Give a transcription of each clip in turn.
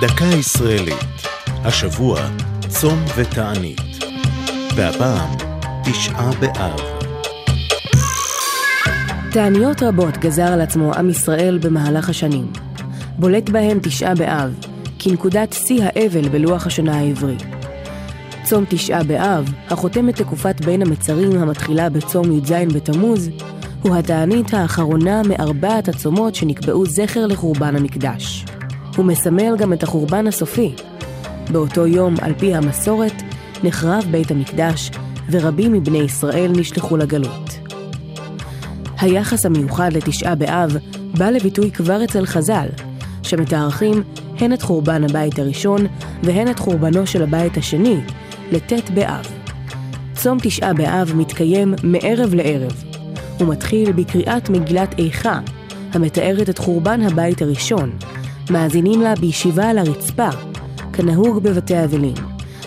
דקה ישראלית. השבוע צום ותענית. והפעם תשעה באב. תעניות רבות גזר על עצמו עם ישראל במהלך השנים. בולט בהן תשעה באב, כנקודת שיא האבל בלוח השנה העברי. צום תשעה באב, החותם את תקופת בין המצרים המתחילה בצום י"ז בתמוז, הוא התענית האחרונה מארבעת הצומות שנקבעו זכר לחורבן המקדש. הוא מסמל גם את החורבן הסופי. באותו יום, על פי המסורת, נחרב בית המקדש, ורבים מבני ישראל נשלחו לגלות. היחס המיוחד לתשעה באב בא לביטוי כבר אצל חז"ל, שמתארכים הן את חורבן הבית הראשון והן את חורבנו של הבית השני, לט' באב. צום תשעה באב מתקיים מערב לערב. הוא מתחיל בקריאת מגילת איכה, המתארת את חורבן הבית הראשון. מאזינים לה בישיבה על הרצפה, כנהוג בבתי אבלים.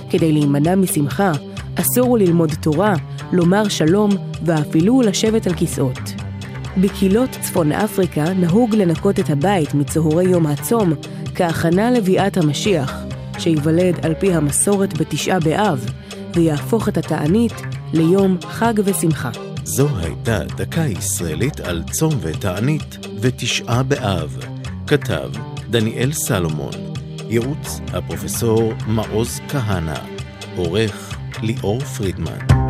כדי להימנע משמחה, אסור הוא ללמוד תורה, לומר שלום ואפילו לשבת על כיסאות. בקהילות צפון אפריקה נהוג לנקות את הבית מצהרי יום הצום כהכנה לביאת המשיח, שייוולד על פי המסורת בתשעה באב, ויהפוך את התענית ליום חג ושמחה. זו הייתה דקה ישראלית על צום ותענית ותשעה באב. כתב דניאל סלומון, ייעוץ הפרופסור מעוז כהנא, עורך ליאור פרידמן.